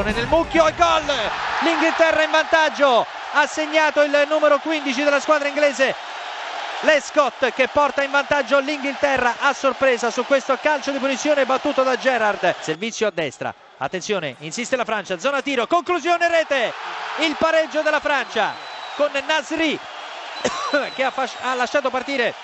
pallone nel mucchio e gol! L'Inghilterra in vantaggio, ha segnato il numero 15 della squadra inglese Lescott che porta in vantaggio l'Inghilterra a sorpresa su questo calcio di punizione battuto da Gerrard. Servizio a destra. Attenzione, insiste la Francia, zona tiro, conclusione rete. Il pareggio della Francia con Nasri che ha, ha lasciato partire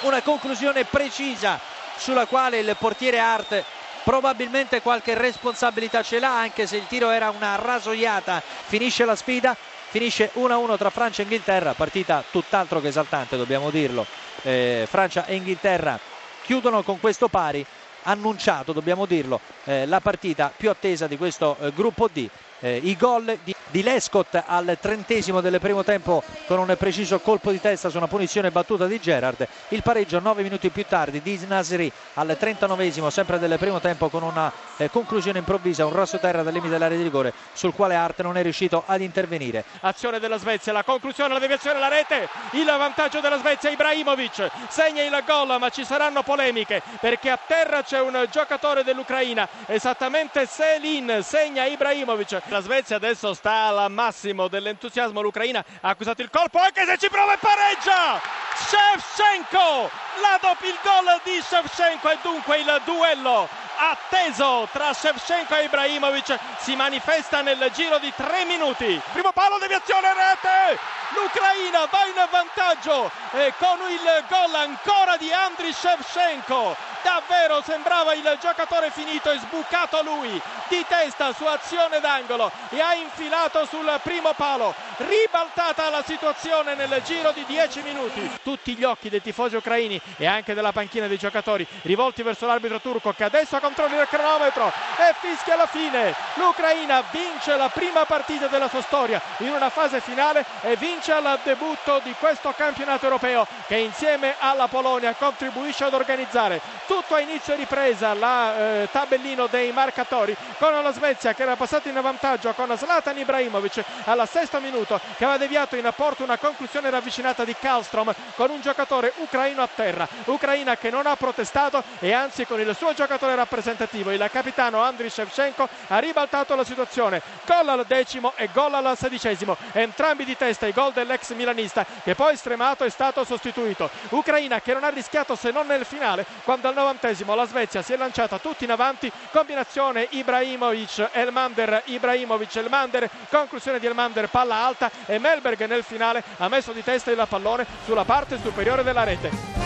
una conclusione precisa sulla quale il portiere Hart probabilmente qualche responsabilità ce l'ha anche se il tiro era una rasoiata. Finisce la sfida finisce 1-1 tra Francia e Inghilterra. Partita tutt'altro che esaltante dobbiamo dirlo. Eh, Francia e Inghilterra chiudono con questo pari annunciato dobbiamo dirlo. Eh, la partita più attesa di questo eh, gruppo D eh, i gol di, di, Lescott al trentesimo del primo tempo con un preciso colpo di testa su una punizione battuta di Gerard il pareggio nove minuti più tardi di Nasri al trentanovesimo sempre del primo tempo con una eh, conclusione improvvisa un rosso terra dal limite dell'area di rigore sul quale Arte non è riuscito ad intervenire. Azione della Svezia la conclusione la deviazione la rete il vantaggio della Svezia Ibrahimovic segna il gol ma ci saranno polemiche perché a terra c'è un giocatore dell'Ucraina esattamente Selin segna Ibrahimovic la Svezia adesso sta al massimo dell'entusiasmo. L'Ucraina ha accusato il colpo anche se ci prova e pareggia. Shevchenko, la doppia il gol di Shevchenko e dunque il duello atteso tra Shevchenko e Ibrahimovic si manifesta nel giro di tre minuti. Primo palo, deviazione, rete! L'Ucraina va in vantaggio e con il gol ancora di Andriy Shevchenko davvero sembrava il giocatore finito e sbucato lui di testa su azione d'angolo e ha infilato sul primo palo ribaltata la situazione nel giro di 10 minuti. Tutti gli occhi dei tifosi ucraini e anche della panchina dei giocatori rivolti verso l'arbitro turco che adesso controlla il cronometro e fischia la fine. l'Ucraina vince la prima partita della sua storia in una fase finale e vince al debutto di questo campionato europeo che insieme alla Polonia contribuisce ad organizzare. Tutto a inizio ripresa la eh, tabellino dei marcatori con la Svezia che era passata in vantaggio con Zlatan Ibrahimovic al sesto minuto che aveva deviato in porto una conclusione ravvicinata di Kallstrom con un giocatore ucraino a terra. Ucraina che non ha protestato e anzi con il suo giocatore rappresentativo il capitano Andriy Shevchenko ha ribaltato la situazione. Gol al decimo e gol al sedicesimo. Entrambi di testa i gol dell'ex milanista che poi stremato è stato sostituito. Ucraina che non ha rischiato se non nel finale quando al novantesimo la Svezia si è lanciata tutti in avanti, combinazione Ibrahimovic, Elmander, Ibrahimovic, Elmander, conclusione di Elmander, palla alta e Melberg nel finale ha messo di testa il pallone sulla parte superiore della rete.